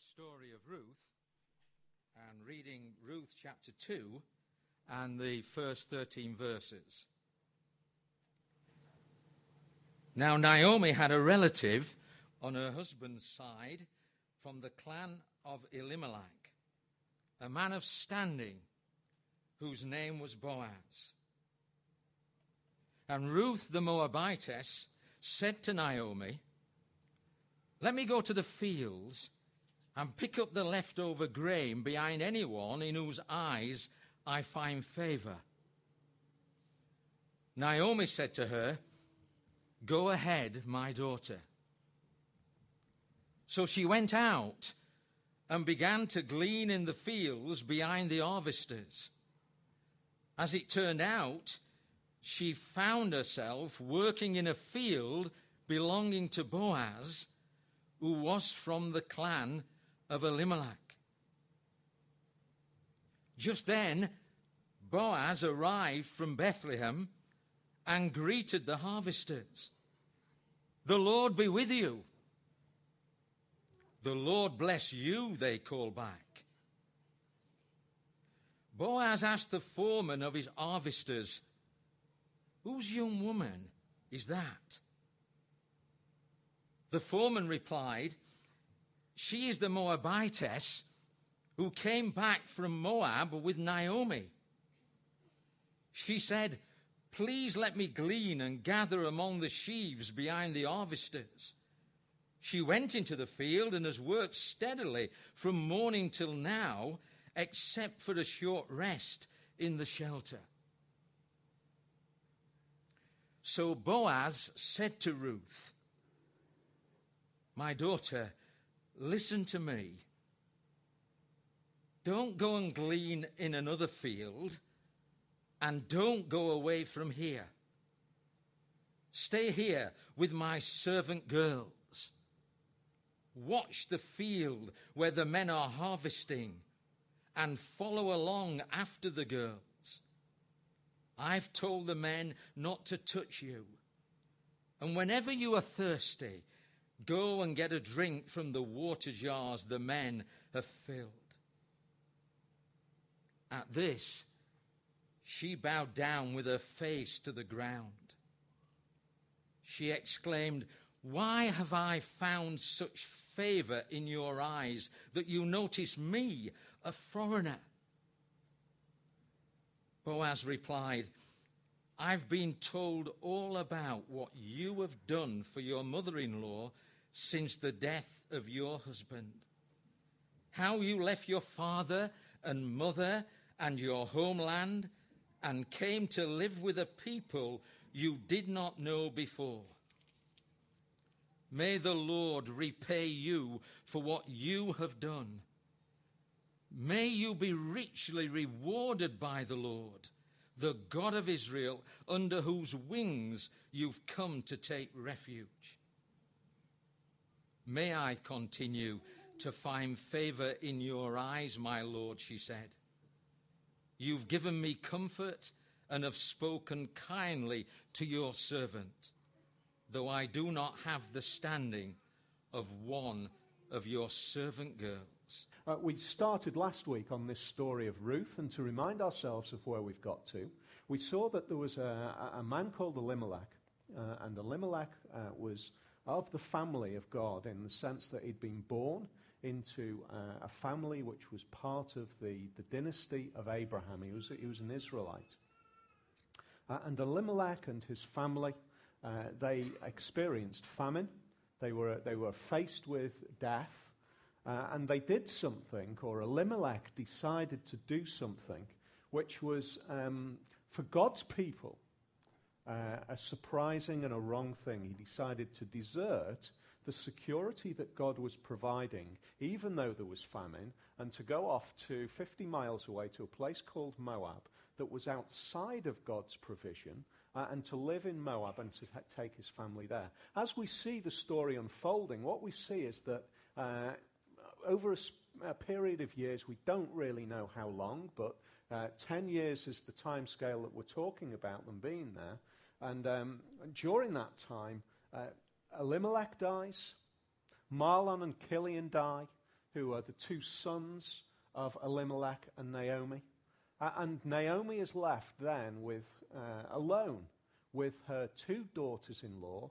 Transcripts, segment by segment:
story of Ruth and reading Ruth chapter 2 and the first 13 verses. Now, Naomi had a relative on her husband's side from the clan of Elimelech, a man of standing whose name was Boaz. And Ruth the Moabitess said to Naomi, Let me go to the fields and pick up the leftover grain behind anyone in whose eyes I find favor. Naomi said to her, Go ahead, my daughter. So she went out and began to glean in the fields behind the harvesters. As it turned out, she found herself working in a field belonging to Boaz, who was from the clan of Elimelech. Just then, Boaz arrived from Bethlehem and greeted the harvesters. The Lord be with you. The Lord bless you, they called back. Boaz asked the foreman of his harvesters, Whose young woman is that? The foreman replied, she is the Moabitess who came back from Moab with Naomi. She said, Please let me glean and gather among the sheaves behind the harvesters. She went into the field and has worked steadily from morning till now, except for a short rest in the shelter. So Boaz said to Ruth, My daughter, Listen to me. Don't go and glean in another field, and don't go away from here. Stay here with my servant girls. Watch the field where the men are harvesting and follow along after the girls. I've told the men not to touch you. And whenever you are thirsty, Go and get a drink from the water jars the men have filled. At this, she bowed down with her face to the ground. She exclaimed, Why have I found such favor in your eyes that you notice me, a foreigner? Boaz replied, I've been told all about what you have done for your mother in law since the death of your husband. How you left your father and mother and your homeland and came to live with a people you did not know before. May the Lord repay you for what you have done. May you be richly rewarded by the Lord, the God of Israel, under whose wings you've come to take refuge. May I continue to find favor in your eyes, my Lord, she said. You've given me comfort and have spoken kindly to your servant, though I do not have the standing of one of your servant girls. Uh, we started last week on this story of Ruth, and to remind ourselves of where we've got to, we saw that there was a, a man called Elimelech, uh, and Elimelech uh, was of the family of God in the sense that he'd been born into uh, a family which was part of the, the dynasty of Abraham. He was, he was an Israelite. Uh, and Elimelech and his family, uh, they experienced famine. They were, they were faced with death. Uh, and they did something, or Elimelech decided to do something, which was um, for God's people uh, a surprising and a wrong thing. He decided to desert the security that God was providing, even though there was famine, and to go off to 50 miles away to a place called Moab that was outside of God's provision. Uh, and to live in Moab and to take his family there. As we see the story unfolding, what we see is that uh, over a, a, period of years, we don't really know how long, but uh, 10 years is the time scale that we're talking about them being there. And, um, during that time, uh, Elimelech dies, Mahlon and Chilion die, who are the two sons of Elimelech and Naomi. Uh, and Naomi is left then with, uh, alone with her two daughters in law,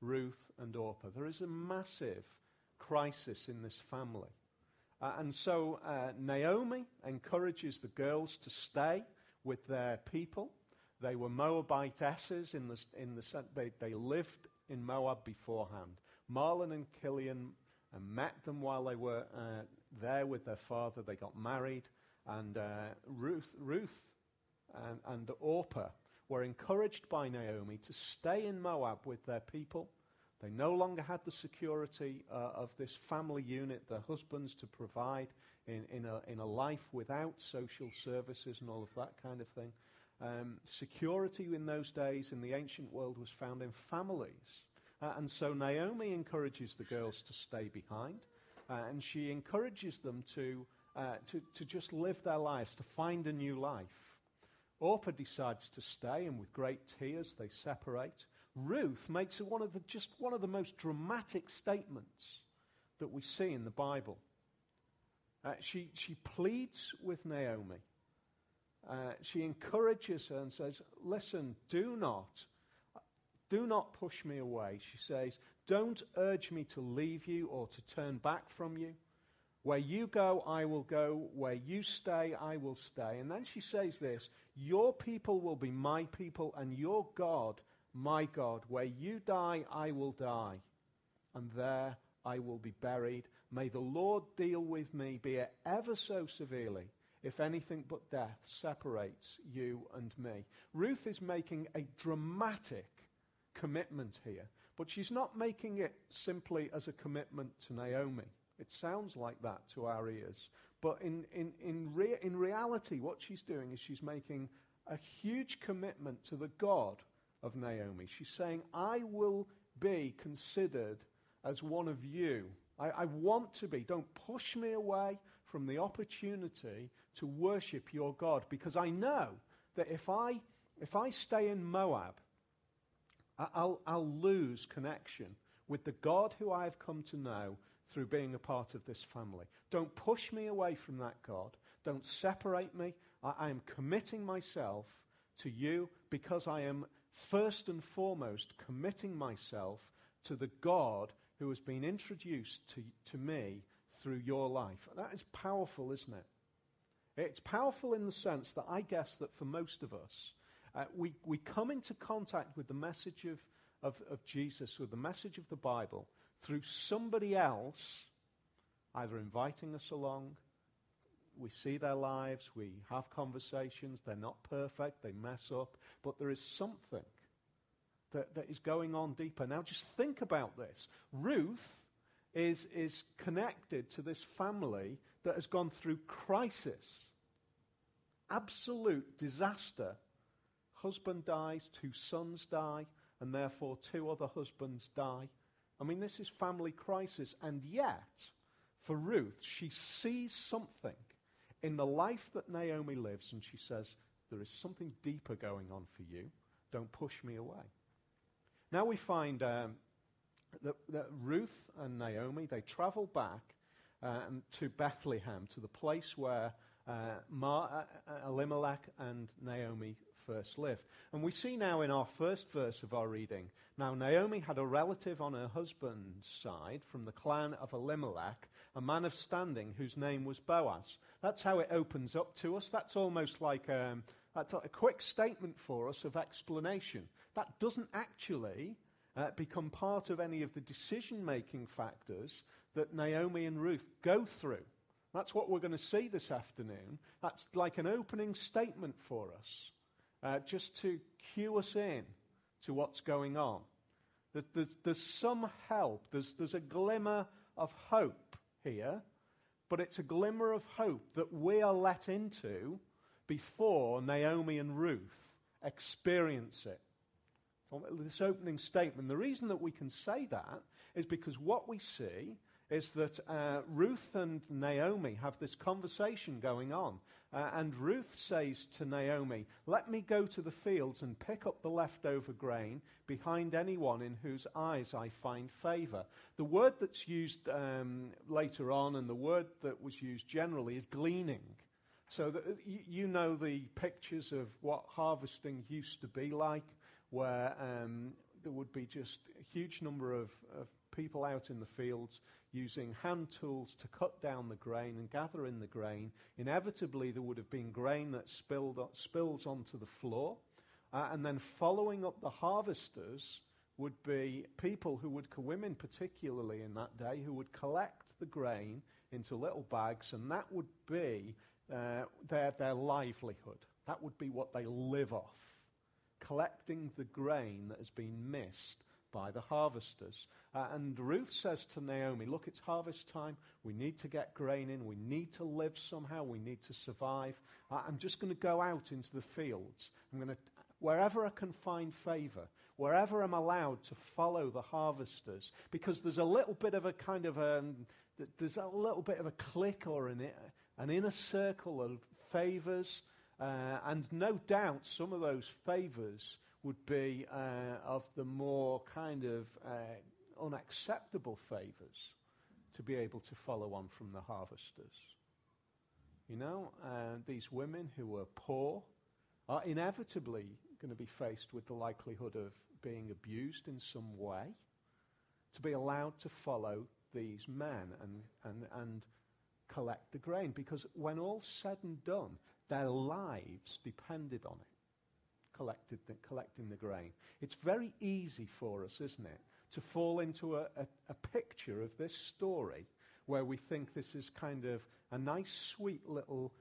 Ruth and Orpah. There is a massive crisis in this family. Uh, and so uh, Naomi encourages the girls to stay with their people. They were Moabitesses in the, in the they, they lived in Moab beforehand. Mahlon and Chilion uh, met them while they were uh, there with their father. They got married. And uh, Ruth, Ruth and, and Orpah were encouraged by Naomi to stay in Moab with their people. They no longer had the security uh, of this family unit, their husbands to provide in, in, a, in a life without social services and all of that kind of thing. Um, security in those days in the ancient world was found in families. Uh, and so Naomi encourages the girls to stay behind, uh, and she encourages them to, uh, to, to just live their lives, to find a new life. Orpah decides to stay, and with great tears they separate. Ruth makes one of the, just one of the most dramatic statements that we see in the Bible. Uh, she, she pleads with Naomi. Uh, she encourages her and says, Listen, do not, do not push me away. She says, Don't urge me to leave you or to turn back from you. Where you go, I will go. Where you stay, I will stay. And then she says this Your people will be my people, and your God, my God. Where you die, I will die. And there I will be buried. May the Lord deal with me, be it ever so severely, if anything but death separates you and me. Ruth is making a dramatic commitment here, but she's not making it simply as a commitment to Naomi. It sounds like that to our ears. But in, in, in, rea- in reality, what she's doing is she's making a huge commitment to the God of Naomi. She's saying, I will be considered as one of you. I, I want to be. Don't push me away from the opportunity to worship your God because I know that if I, if I stay in Moab, I'll, I'll lose connection with the God who I have come to know through being a part of this family. Don't push me away from that God. Don't separate me. I, I am committing myself to you because I am first and foremost committing myself to the God who has been introduced to, to me through your life. That is powerful, isn't it? It's powerful in the sense that I guess that for most of us, uh, we, we come into contact with the message of, of, of Jesus, with the message of the Bible, through somebody else, either inviting us along, we see their lives, we have conversations, they're not perfect, they mess up, but there is something that, that is going on deeper. Now, just think about this. Ruth is, is connected to this family that has gone through crisis, absolute disaster. Husband dies, two sons die, and therefore two other husbands die. I mean, this is family crisis. And yet, for Ruth, she sees something in the life that Naomi lives, and she says, There is something deeper going on for you. Don't push me away. Now we find um, that, that, Ruth and Naomi, they travel back um, to Bethlehem, to the place where uh, Mar- uh, Elimelech and Naomi first lived. And we see now in our first verse of our reading now, Naomi had a relative on her husband's side from the clan of Elimelech, a man of standing whose name was Boaz. That's how it opens up to us. That's almost like um, that's a quick statement for us of explanation. That doesn't actually uh, become part of any of the decision making factors that Naomi and Ruth go through. That's what we're going to see this afternoon. That's like an opening statement for us uh, just to cue us in to what's going on. There's, there's, there's some help, there's, there's a glimmer of hope here, but it's a glimmer of hope that we are let into before Naomi and Ruth experience it. This opening statement, the reason that we can say that is because what we see is that uh, Ruth and Naomi have this conversation going on. Uh, and Ruth says to Naomi, Let me go to the fields and pick up the leftover grain behind anyone in whose eyes I find favor. The word that's used um, later on and the word that was used generally is gleaning. So you, you know the pictures of what harvesting used to be like, where um, there would be just a huge number of, of people out in the fields using hand tools to cut down the grain and gather in the grain. Inevitably, there would have been grain that spilled, spills onto the floor. Uh, and then following up the harvesters would be people who would, women particularly in that day, who would collect the grain into little bags, and that would be uh, their, their livelihood. That would be what they live off, collecting the grain that has been missed by the harvesters. Uh, and Ruth says to Naomi, Look, it's harvest time. We need to get grain in. We need to live somehow. We need to survive. Uh, I'm just going to go out into the fields. I'm going to, wherever I can find favor, wherever I'm allowed to follow the harvesters, because there's a little bit of a kind of a, there's a little bit of a clique or an, an inner circle of favors. Uh, and no doubt some of those favors would be uh, of the more kind of uh, unacceptable favors to be able to follow on from the harvesters. You know, uh, these women who were poor are inevitably going to be faced with the likelihood of being abused in some way, to be allowed to follow these men and, and, and collect the grain. Because when all's said and done, their lives depended on it collected the, collecting the grain. It's very easy for us, isn't it, to fall into a, a, a picture of this story where we think this is kind of a nice, sweet little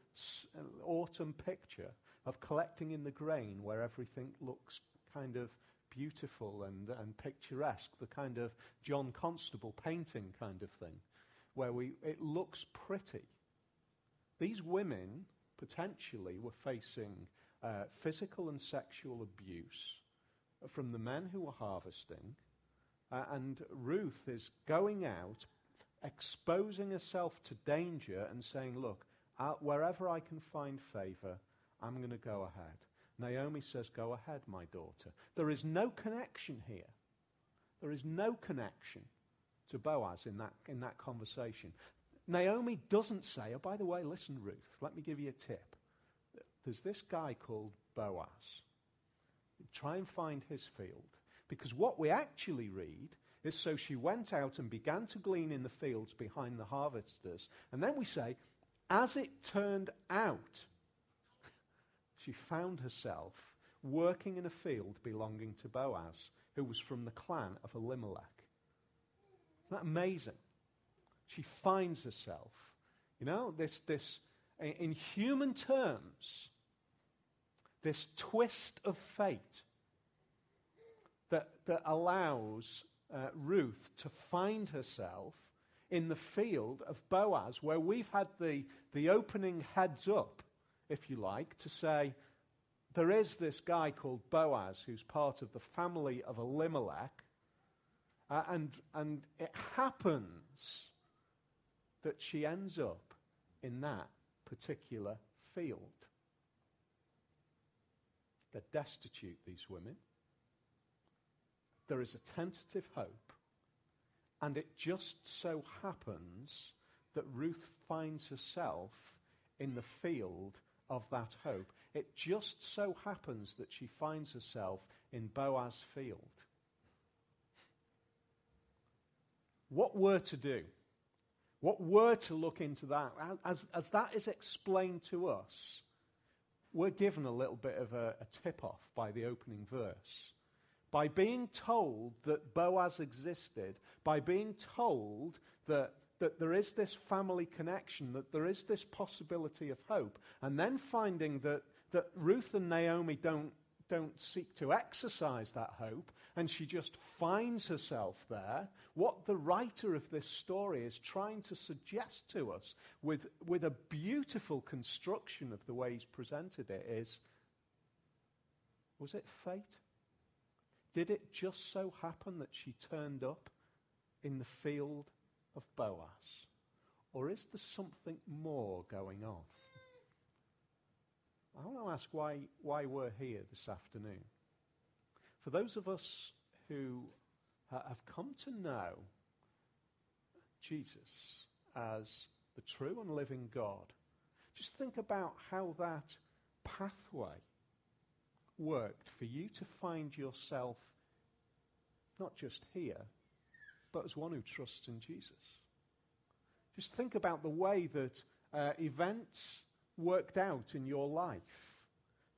uh, autumn picture of collecting in the grain where everything looks kind of beautiful and, and picturesque, the kind of John Constable painting kind of thing, where we, it looks pretty. These women potentially were facing uh, physical and sexual abuse from the men who were harvesting. Uh, and Ruth is going out, exposing herself to danger and saying, Look, uh, wherever I can find favor, I'm going to go ahead. Naomi says, Go ahead, my daughter. There is no connection here. There is no connection to Boaz in that, in that conversation. Naomi doesn't say, Oh, by the way, listen, Ruth, let me give you a tip there's this guy called Boaz. Try and find his field. Because what we actually read is so she went out and began to glean in the fields behind the harvesters. And then we say, as it turned out, she found herself working in a field belonging to Boaz, who was from the clan of Elimelech. Isn't that amazing? She finds herself, you know, this, this in human terms, this twist of fate that, that allows uh, Ruth to find herself in the field of Boaz, where we've had the, the opening heads up, if you like, to say there is this guy called Boaz who's part of the family of Elimelech, uh, and, and it happens that she ends up in that particular field. They're destitute, these women. There is a tentative hope. And it just so happens that Ruth finds herself in the field of that hope. It just so happens that she finds herself in Boaz's field. What were to do? What were to look into that? As, as that is explained to us, we're given a little bit of a, a tip off by the opening verse. By being told that Boaz existed, by being told that, that there is this family connection, that there is this possibility of hope, and then finding that, that Ruth and Naomi don't, don't seek to exercise that hope, and she just finds herself there. What the writer of this story is trying to suggest to us with, with a beautiful construction of the way he's presented it is was it fate? Did it just so happen that she turned up in the field of Boaz? Or is there something more going on? I want to ask why, why we're here this afternoon. For those of us who have come to know Jesus as the true and living God, just think about how that pathway worked for you to find yourself not just here, but as one who trusts in Jesus. Just think about the way that uh, events worked out in your life.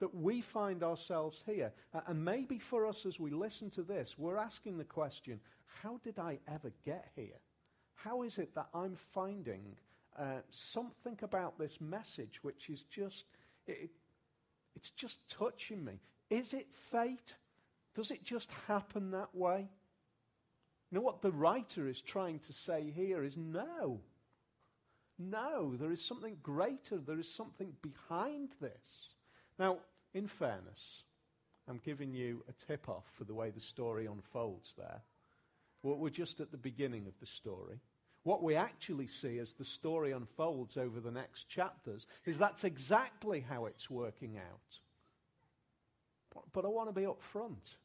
That we find ourselves here. And maybe for us as we listen to this, we're asking the question how did I ever get here? How is it that I'm finding uh, something about this message which is just, it, it's just touching me? Is it fate? Does it just happen that way? You know what the writer is trying to say here is no. No, there is something greater. There is something behind this. Now, in fairness, I'm giving you a tip off for the way the story unfolds there. we're just at the beginning of the story. What we actually see as the story unfolds over the next chapters is that's exactly how it's working out. But, but I want to be upfront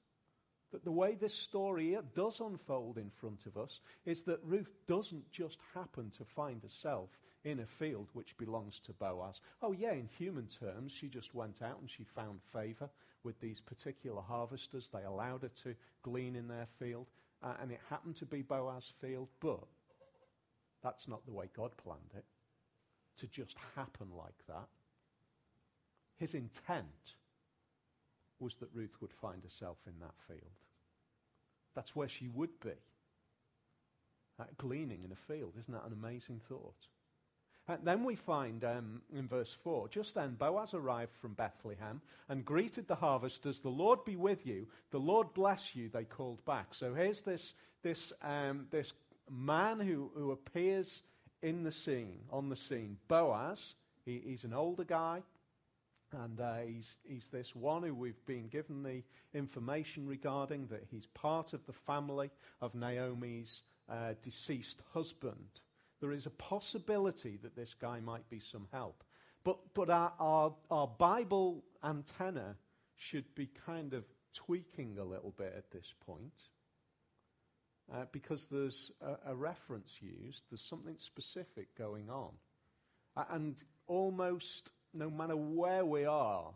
that the way this story does unfold in front of us is that Ruth doesn't just happen to find herself in a field which belongs to Boaz. Oh, yeah, in human terms, she just went out and she found favor with these particular harvesters. They allowed her to glean in their field, uh, and it happened to be Boaz's field, but that's not the way God planned it to just happen like that. His intent was that Ruth would find herself in that field. That's where she would be. Uh, gleaning in a field. Isn't that an amazing thought? And then we find um, in verse 4 just then Boaz arrived from Bethlehem and greeted the harvesters. The Lord be with you. The Lord bless you, they called back. So here's this, this, um, this man who, who appears in the scene, on the scene. Boaz, he, he's an older guy. And uh, he's, he's this one who we've been given the information regarding that he's part of the family of Naomi's uh, deceased husband. There is a possibility that this guy might be some help. But, but our, our, our Bible antenna should be kind of tweaking a little bit at this point. Uh, because there's a, a, reference used, there's something specific going on. And almost no matter where we are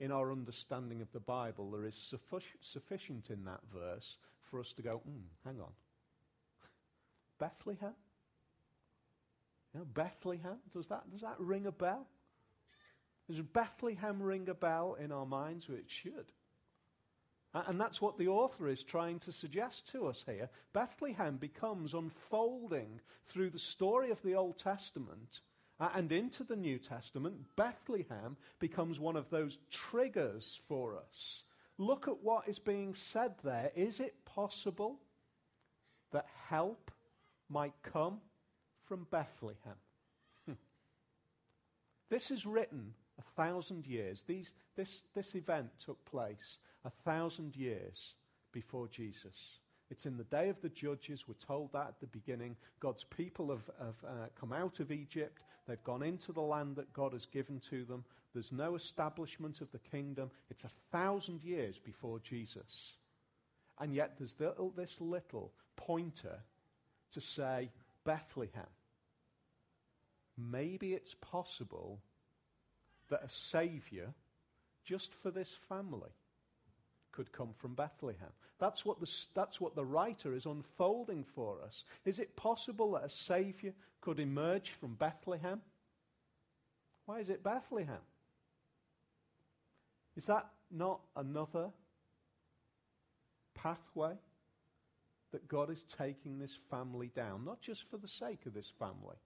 in our understanding of the Bible, there is suffic- sufficient in that verse for us to go, mm, hang on. Bethlehem? You know, Bethlehem? Does that, does that ring a bell? Does Bethlehem ring a bell in our minds? Well, it should. And that's what the author is trying to suggest to us here. Bethlehem becomes unfolding through the story of the Old Testament and into the New Testament, Bethlehem becomes one of those triggers for us. Look at what is being said there. Is it possible that help might come from Bethlehem? This is written a thousand years. These, this, this event took place a thousand years before Jesus. It's in the day of the judges. We're told that at the beginning. God's people have, have uh, come out of Egypt. They've gone into the land that God has given to them. There's no establishment of the kingdom. It's a thousand years before Jesus. And yet there's this little pointer to say, Bethlehem. Maybe it's possible that a Savior, just for this family, could come from Bethlehem. That's what, the, that's what the writer is unfolding for us. Is it possible that a Savior could emerge from Bethlehem? Why is it Bethlehem? Is that not another pathway that God is taking this family down? Not just for the sake of this family,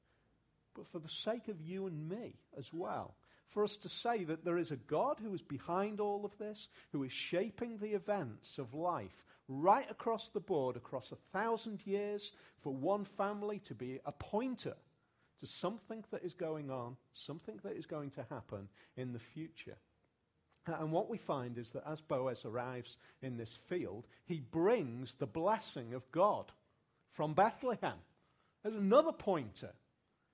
but for the sake of you and me as well for us to say that there is a God who is behind all of this, who is shaping the events of life right across the board, across a thousand years, for one family to be a pointer to something that is going on, something that is going to happen in the future. And what we find is that as Boaz arrives in this field, he brings the blessing of God from Bethlehem. There's another pointer.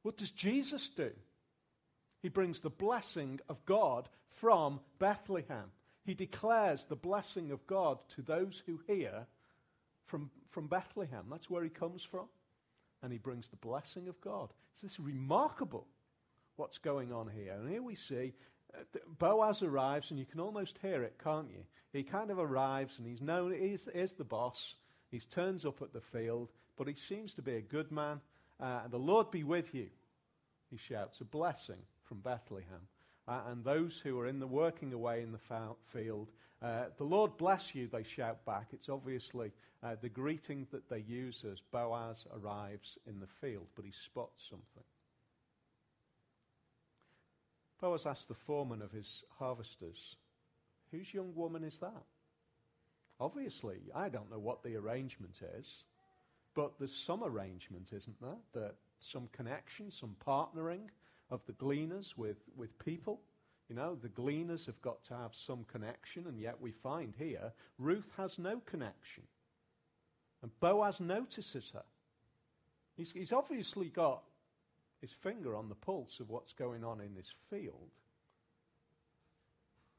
What does Jesus do? He brings the blessing of God from Bethlehem. He declares the blessing of God to those who hear from, from Bethlehem. That's where he comes from. And he brings the blessing of God. It's this remarkable what's going on here. And here we see uh, Boaz arrives, and you can almost hear it, can't you? He kind of arrives, and he's known, he's, he's the boss. He turns up at the field, but he seems to be a good man. Uh, and the Lord be with you, he shouts, a blessing from Bethlehem. Uh, and those who are in the working away in the field, uh, the Lord bless you, they shout back. It's obviously uh, the greeting that they use as Boaz arrives in the field, but he spots something. Boaz asked the foreman of his harvesters, Whose young woman is that? Obviously, I don't know what the arrangement is, but there's some arrangement, isn't there? That some connection, some partnering of the gleaners with, with people. You know, the gleaners have got to have some connection, and yet we find here Ruth has no connection. And Boaz notices her. He's, he's obviously got his finger on the pulse of what's going on in this field.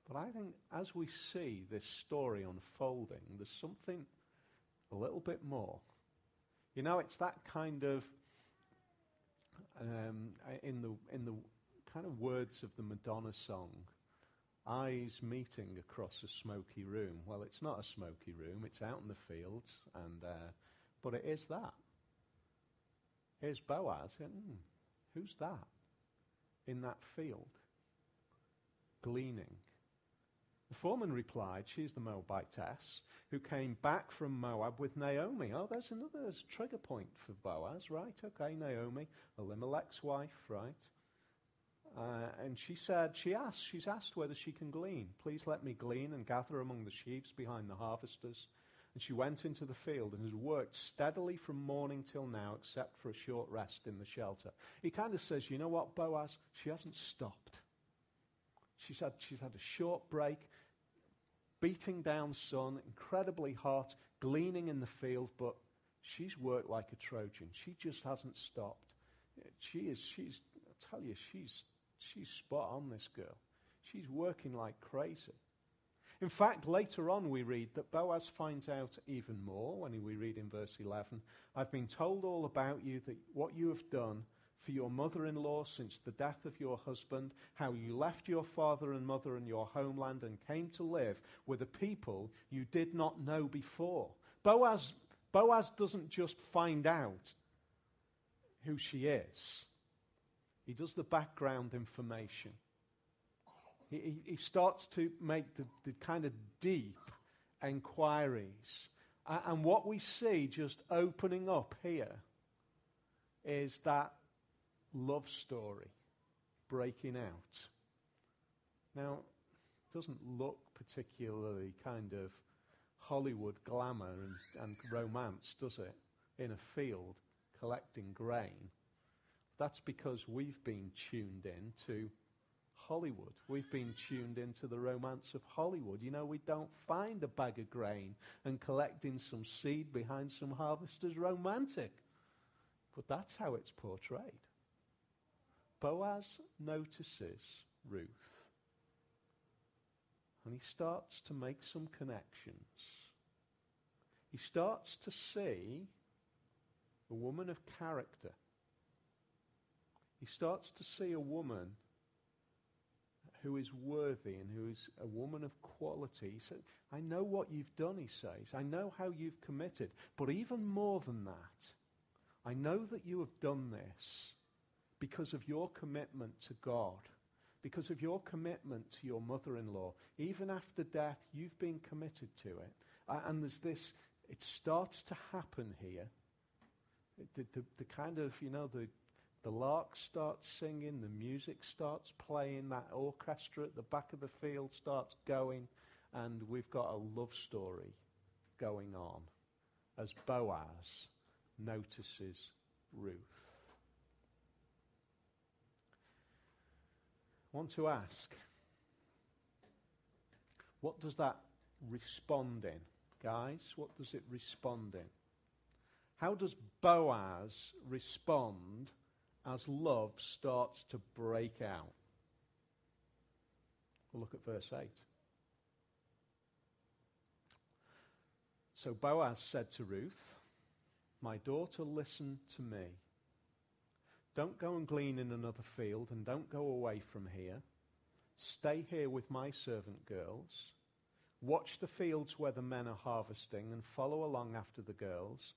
But I think as we see this story unfolding, there's something a little bit more. You know, it's that kind of, um, in, the, in the kind of words of the Madonna song, eyes meeting across a smoky room. Well, it's not a smoky room, it's out in the fields, and, uh, but it is that. Here's Boaz. And, mm, Who's that in that field? Gleaning. The foreman replied, She's the Moabitess who came back from Moab with Naomi. Oh, there's another there's trigger point for Boaz, right? Okay, Naomi, Elimelech's wife, right? Uh, and she said, she asked, she's asked whether she can glean. Please let me glean and gather among the sheaves behind the harvesters. And she went into the field and has worked steadily from morning till now, except for a short rest in the shelter. He kind of says, You know what, Boaz? She hasn't stopped. She's had, she's had a short break, beating down sun, incredibly hot, gleaning in the field, but she's worked like a Trojan. She just hasn't stopped. She is, she's, I tell you, she's, she's spot on, this girl. She's working like crazy. In fact, later on we read that Boaz finds out even more when we read in verse 11 I've been told all about you, that what you have done for your mother in law since the death of your husband, how you left your father and mother and your homeland and came to live with a people you did not know before. Boaz, Boaz doesn't just find out who she is, he does the background information. He, he starts to make the, the kind of deep inquiries. And what we see just opening up here is that love story breaking out. Now, it doesn't look particularly kind of Hollywood glamour and, and romance, does it? In a field collecting grain. That's because we've been tuned in to Hollywood. We've been tuned into the romance of Hollywood. You know, we don't find a bag of grain and collecting some seed behind some harvesters romantic. But that's how it's portrayed. Boaz notices Ruth. And he starts to make some connections. He starts to see a woman of character. He starts to see a woman who is worthy and who is a woman of quality. He said, I know what you've done, he says. I know how you've committed. But even more than that, I know that you have done this because of your commitment to God, because of your commitment to your mother in law. Even after death, you've been committed to it. And there's this, it starts to happen here. The, the, the kind of, you know, the, the lark starts singing, the music starts playing, that orchestra at the back of the field starts going, and we've got a love story going on as Boaz notices Ruth. Want to ask, what does that respond in? Guys, what does it respond in? How does Boaz respond as love starts to break out? We'll look at verse 8. So Boaz said to Ruth, My daughter, listen to me. Don't go and glean in another field, and don't go away from here. Stay here with my servant girls. Watch the fields where the men are harvesting, and follow along after the girls.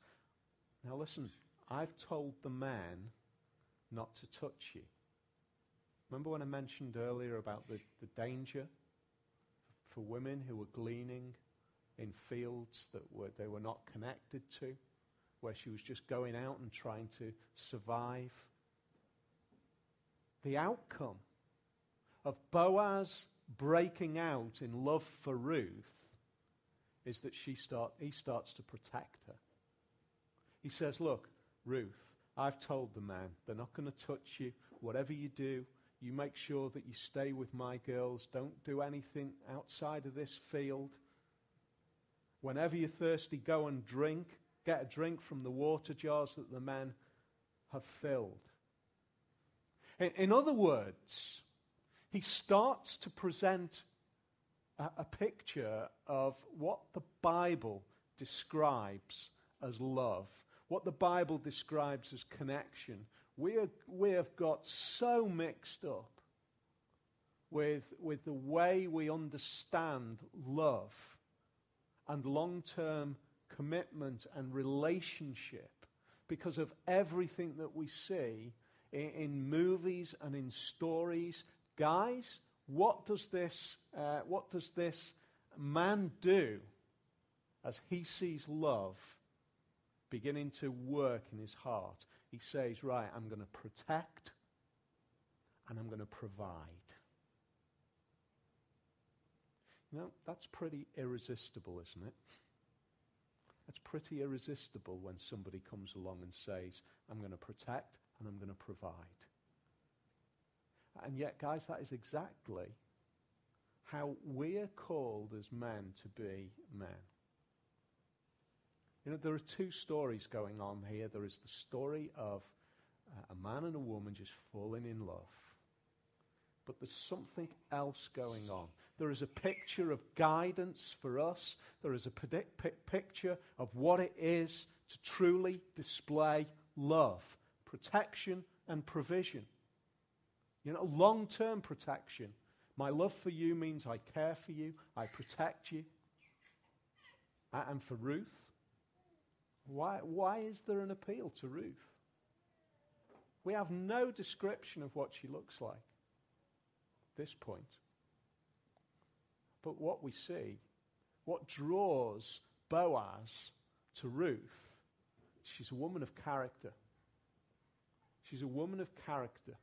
Now listen, I've told the man not to touch you. Remember when I mentioned earlier about the, the danger for women who were gleaning in fields that were, they were not connected to, where she was just going out and trying to survive? The outcome of Boaz breaking out in love for Ruth is that she start, he starts to protect her. He says, Look, Ruth, I've told the man, they're not going to touch you. Whatever you do, you make sure that you stay with my girls. Don't do anything outside of this field. Whenever you're thirsty, go and drink. Get a drink from the water jars that the men have filled. In, other words, he starts to present a, a picture of what the Bible describes as love what the Bible describes as connection. We, are, we have got so mixed up with, with the way we understand love and long term commitment and relationship because of everything that we see in, in, movies and in stories. Guys, what does this, uh, what does this man do as he sees love beginning to work in his heart, he says, Right, I'm going to protect and I'm going to provide. You know, that's pretty irresistible, isn't it? That's pretty irresistible when somebody comes along and says, I'm going to protect and I'm going to provide. And yet, guys, that is exactly how we're called as men to be men. You know, there are two stories going on here. There is the story of uh, a man and a woman just falling in love. But there's something else going on. There is a picture of guidance for us. There is a picture of what it is to truly display love, protection, and provision. You know, long term protection. My love for you means I care for you, I protect you. And for Ruth, why, why is there an appeal to Ruth? We have no description of what she looks like at this point. But what we see, what draws Boaz to Ruth, she's a woman of character. She's a woman of character.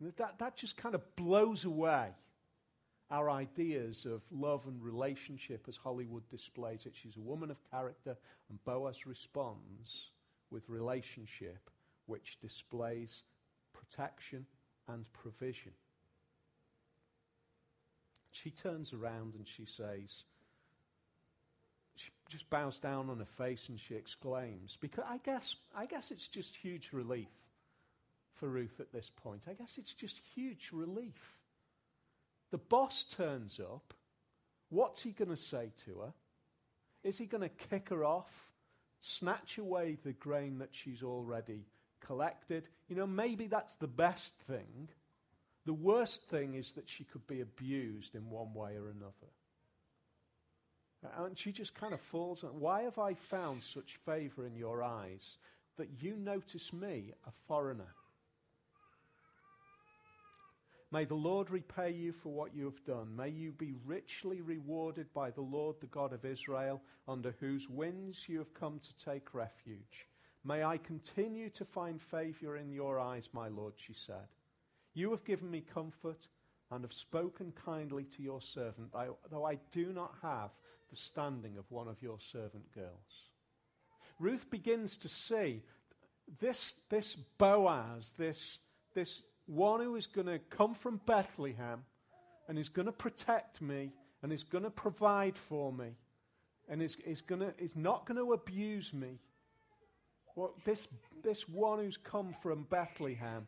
And that, that just kind of blows away our ideas of love and relationship as Hollywood displays it. She's a woman of character, and Boaz responds with relationship, which displays protection and provision. She turns around and she says, she just bows down on her face and she exclaims, because I guess, I guess it's just huge relief for Ruth at this point. I guess it's just huge relief the boss turns up. What's he going to say to her? Is he going to kick her off, snatch away the grain that she's already collected? You know, maybe that's the best thing. The worst thing is that she could be abused in one way or another. And she just kind of falls why have I found such favor in your eyes that you notice me, a foreigner? May the Lord repay you for what you have done. May you be richly rewarded by the Lord, the God of Israel, under whose wings you have come to take refuge. May I continue to find favor in your eyes, my Lord, she said. You have given me comfort and have spoken kindly to your servant, though I do not have the standing of one of your servant girls. Ruth begins to see this, this Boaz, this, this one who is going to come from Bethlehem and is going to protect me and is going to provide for me and is, is, gonna, is not going to abuse me. Well, this, this one who's come from Bethlehem,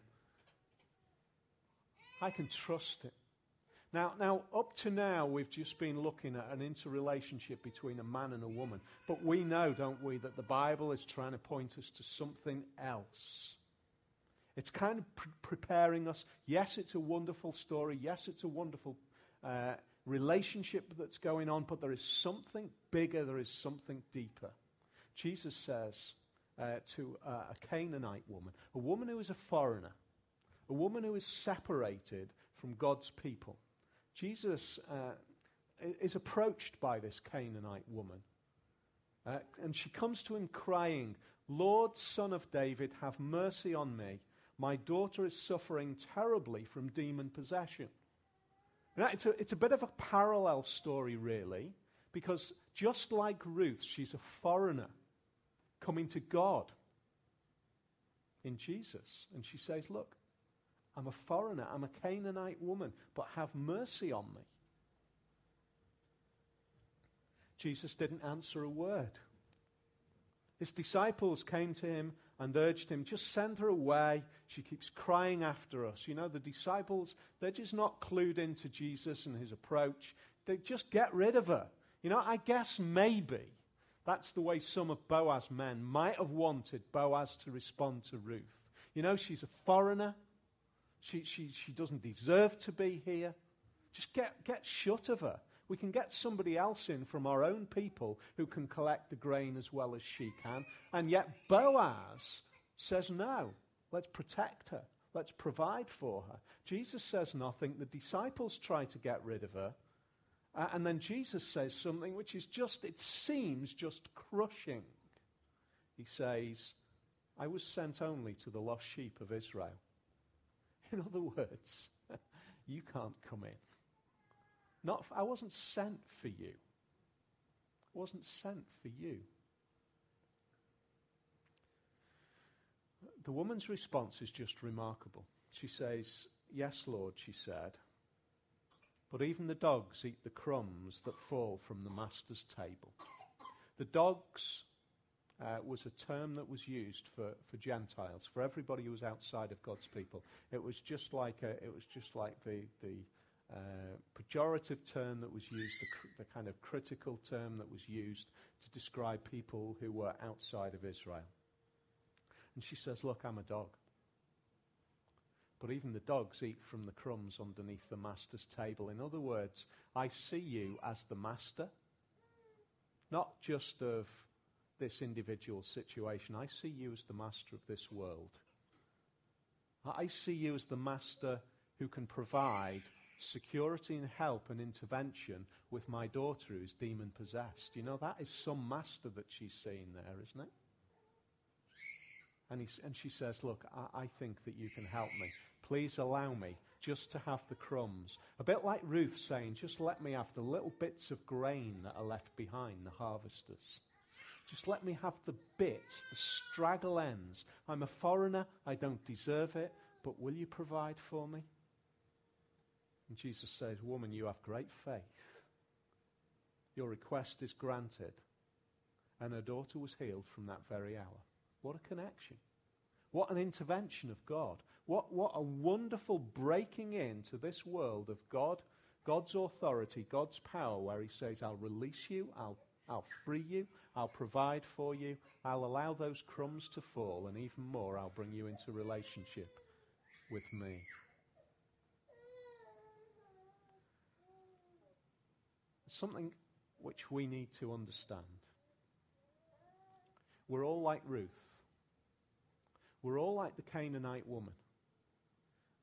I can trust it. Now, now, up to now, we've just been looking at an interrelationship between a man and a woman. But we know, don't we, that the Bible is trying to point us to something else. It's kind of pre- preparing us. Yes, it's a wonderful story. Yes, it's a wonderful uh, relationship that's going on, but there is something bigger, there is something deeper. Jesus says uh, to uh, a Canaanite woman, a woman who is a foreigner, a woman who is separated from God's people. Jesus uh, is approached by this Canaanite woman. Uh, and she comes to him crying, Lord, son of David, have mercy on me. My daughter is suffering terribly from demon possession. Now, it's, a, it's a bit of a parallel story, really, because just like Ruth, she's a foreigner coming to God in Jesus. And she says, Look, I'm a foreigner, I'm a Canaanite woman, but have mercy on me. Jesus didn't answer a word. His disciples came to him and urged him, just send her away. She keeps crying after us. You know, the disciples, they're just not clued into Jesus and his approach. They just get rid of her. You know, I guess maybe that's the way some of Boaz's men might have wanted Boaz to respond to Ruth. You know, she's a foreigner. She, she, she doesn't deserve to be here. Just get, get shut of her. We can get somebody else in from our own people who can collect the grain as well as she can. And yet Boaz says, no, let's protect her. Let's provide for her. Jesus says nothing. The disciples try to get rid of her. Uh, and then Jesus says something which is just, it seems just crushing. He says, I was sent only to the lost sheep of Israel. In other words, you can't come in. Not, I wasn't sent for you. I wasn't sent for you. The woman's response is just remarkable. She says, Yes, Lord, she said, but even the dogs eat the crumbs that fall from the master's table. The dogs uh, was a term that was used for, for Gentiles, for everybody who was outside of God's people. It was just like, a, it was just like the, the uh, pejorative term that was used, the, cr- the kind of critical term that was used to describe people who were outside of Israel. And she says, Look, I'm a dog. But even the dogs eat from the crumbs underneath the master's table. In other words, I see you as the master, not just of this individual situation. I see you as the master of this world. I see you as the master who can provide security and help and intervention with my daughter who's demon possessed. You know, that is some master that she's seeing there, isn't it? And, he, and she says, Look, I, I think that you can help me. Please allow me just to have the crumbs. A bit like Ruth saying, Just let me have the little bits of grain that are left behind, the harvesters. Just let me have the bits, the straggle ends. I'm a foreigner, I don't deserve it, but will you provide for me? And Jesus says, Woman, you have great faith. Your request is granted. And her daughter was healed from that very hour. What a connection. What an intervention of God. What, what a wonderful breaking into this world of God, God's authority, God's power, where He says, I'll release you, I'll, I'll free you, I'll provide for you, I'll allow those crumbs to fall, and even more, I'll bring you into relationship with me. Something which we need to understand. We're all like Ruth. We're all like the Canaanite woman.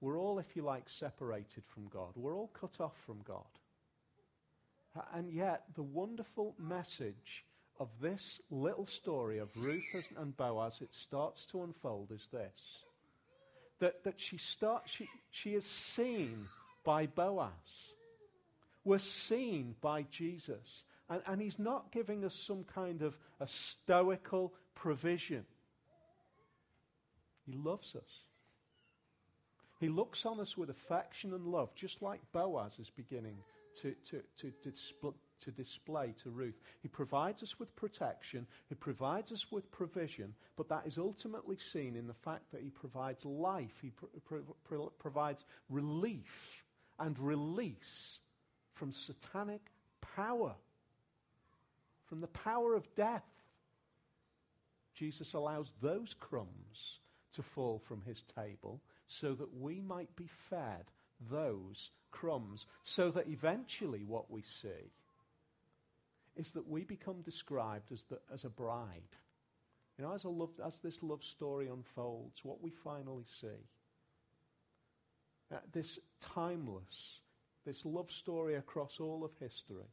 We're all, if you like, separated from God. We're all cut off from God. And yet, the wonderful message of this little story of Ruth and Boaz, it starts to unfold is this. That, that she, start, she, she is seen by Boaz we're seen by Jesus. And, and he's not giving us some kind of a stoical provision. He loves us. He looks on us with affection and love, just like Boaz is beginning to, to, to, to to display to Ruth. He provides us with protection, He provides us with provision, but that is ultimately seen in the fact that He provides life, He provides relief and release from satanic power, from the power of death. Jesus allows those crumbs to fall from his table so that we might be fed those crumbs, so that eventually what we see is that we become described as, the, as a bride. You know, as, love, as this love story unfolds, what we finally see, uh, this timeless, this love story across all of history,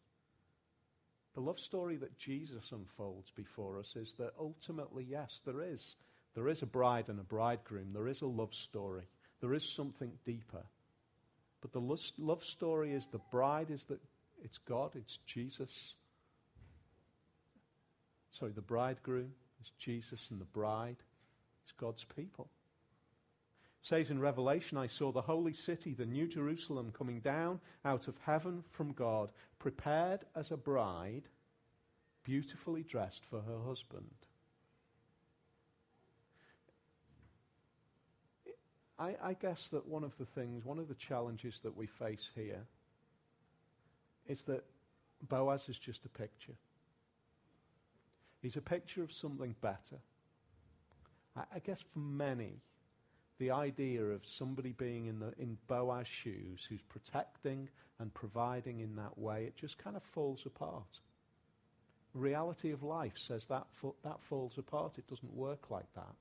the love story that Jesus unfolds before us is that ultimately, yes, there is. There is a bride and a bridegroom. There is a love story. There is something deeper. But the love story is the bride is that it's God, it's Jesus. Sorry, the bridegroom is Jesus, and the bride is God's people. Says in Revelation, I saw the holy city, the new Jerusalem, coming down out of heaven from God, prepared as a bride, beautifully dressed for her husband. I, I guess that one of the things, one of the challenges that we face here is that Boaz is just a picture. He's a picture of something better. I, I, guess for many, the idea of somebody being in, the, in Boaz's shoes who's protecting and providing in that way, it just kind of falls apart. Reality of life says that, that falls apart. It doesn't work like that.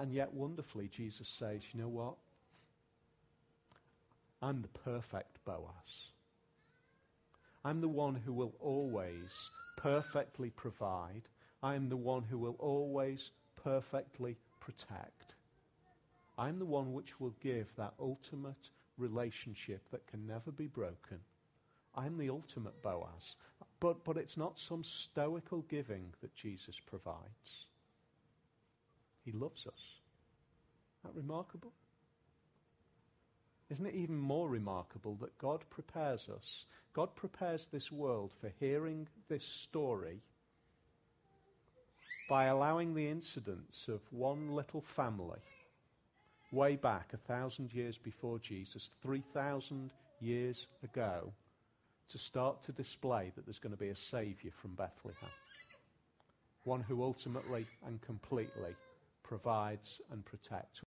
And yet, wonderfully, Jesus says, you know what? I'm the perfect Boaz. I'm the one who will always perfectly provide. I am the one who will always perfectly protect. I'm the one which will give that ultimate relationship that can never be broken. I'm the ultimate Boaz. But, but it's not some stoical giving that Jesus provides. He loves us. Isn't that remarkable? Isn't it even more remarkable that God prepares us? God prepares this world for hearing this story by allowing the incidents of one little family way back a thousand years before Jesus, 3,000 years ago, to start to display that there's going to be a Saviour from Bethlehem. One who ultimately and completely provides and protects.